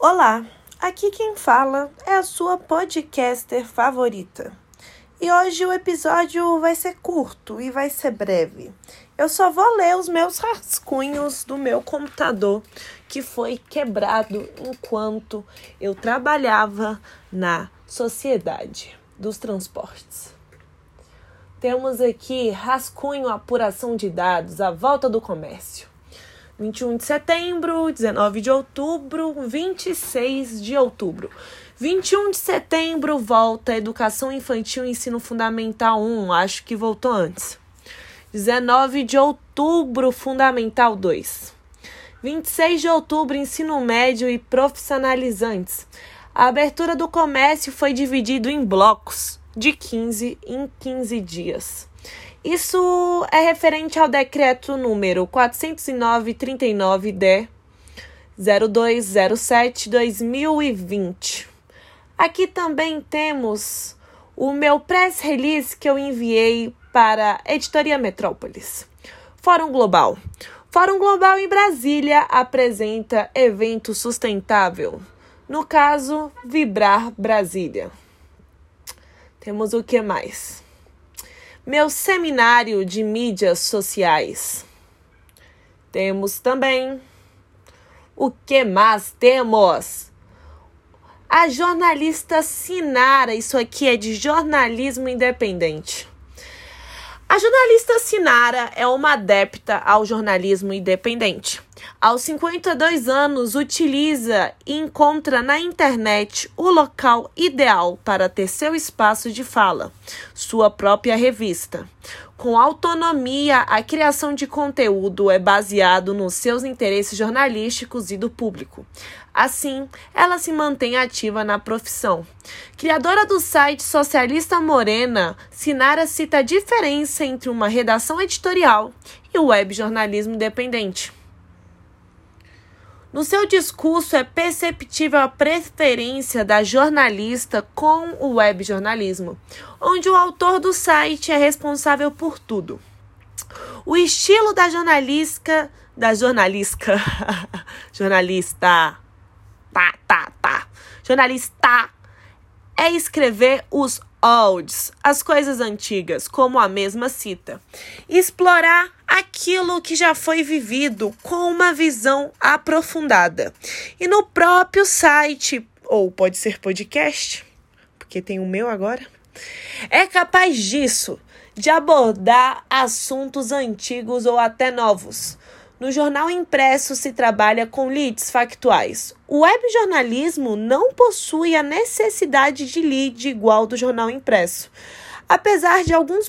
Olá, aqui quem fala é a sua podcaster favorita. E hoje o episódio vai ser curto e vai ser breve. Eu só vou ler os meus rascunhos do meu computador que foi quebrado enquanto eu trabalhava na sociedade dos transportes. Temos aqui rascunho apuração de dados, a volta do comércio. 21 de setembro, 19 de outubro, 26 de outubro. 21 de setembro volta Educação Infantil Ensino Fundamental 1, acho que voltou antes. 19 de outubro, Fundamental 2. 26 de outubro, Ensino Médio e Profissionalizantes. A abertura do comércio foi dividido em blocos de 15 em 15 dias. Isso é referente ao decreto número 409-39-D 0207-2020. Aqui também temos o meu press release que eu enviei para a Editoria Metrópolis. Fórum Global. Fórum Global em Brasília apresenta evento sustentável. No caso, Vibrar Brasília. Temos o que mais? meu seminário de mídias sociais. Temos também o que mais temos? A jornalista Sinara, isso aqui é de jornalismo independente. A jornalista Sinara é uma adepta ao jornalismo independente. Aos 52 anos, utiliza e encontra na internet o local ideal para ter seu espaço de fala, sua própria revista. Com autonomia, a criação de conteúdo é baseado nos seus interesses jornalísticos e do público. Assim, ela se mantém ativa na profissão. Criadora do site Socialista Morena, Sinara cita a diferença entre uma redação editorial e o web jornalismo independente. No seu discurso é perceptível a preferência da jornalista com o web jornalismo, onde o autor do site é responsável por tudo. O estilo da jornalista, da jornalista, jornalista, tá, tá, tá, jornalista é escrever os olds, as coisas antigas, como a mesma cita. Explorar aquilo que já foi vivido com uma visão aprofundada. E no próprio site, ou pode ser podcast, porque tem o meu agora, é capaz disso, de abordar assuntos antigos ou até novos. No jornal impresso se trabalha com leads factuais. O webjornalismo não possui a necessidade de lead igual do jornal impresso. Apesar de alguns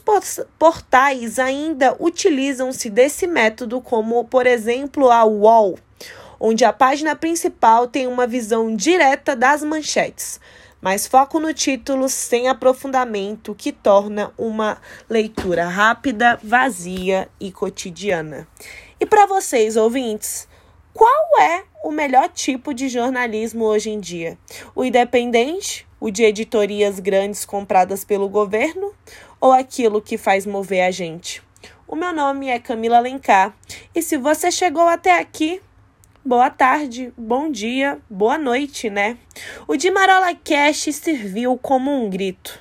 portais ainda utilizam-se desse método, como por exemplo a UOL, onde a página principal tem uma visão direta das manchetes, mas foco no título sem aprofundamento, que torna uma leitura rápida, vazia e cotidiana. E para vocês, ouvintes, qual é o melhor tipo de jornalismo hoje em dia? O independente, o de editorias grandes compradas pelo governo ou aquilo que faz mover a gente? O meu nome é Camila Alencar e se você chegou até aqui, boa tarde, bom dia, boa noite, né? O de Marola Cash serviu como um grito.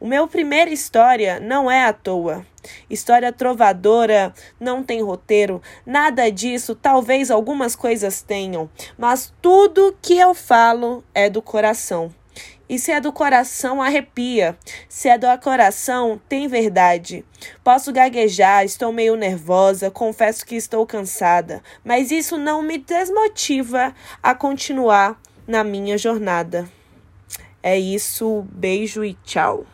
O meu primeira história não é à toa. História trovadora não tem roteiro, nada disso, talvez algumas coisas tenham, mas tudo que eu falo é do coração. E se é do coração, arrepia. Se é do coração, tem verdade. Posso gaguejar, estou meio nervosa, confesso que estou cansada, mas isso não me desmotiva a continuar na minha jornada. É isso, beijo e tchau.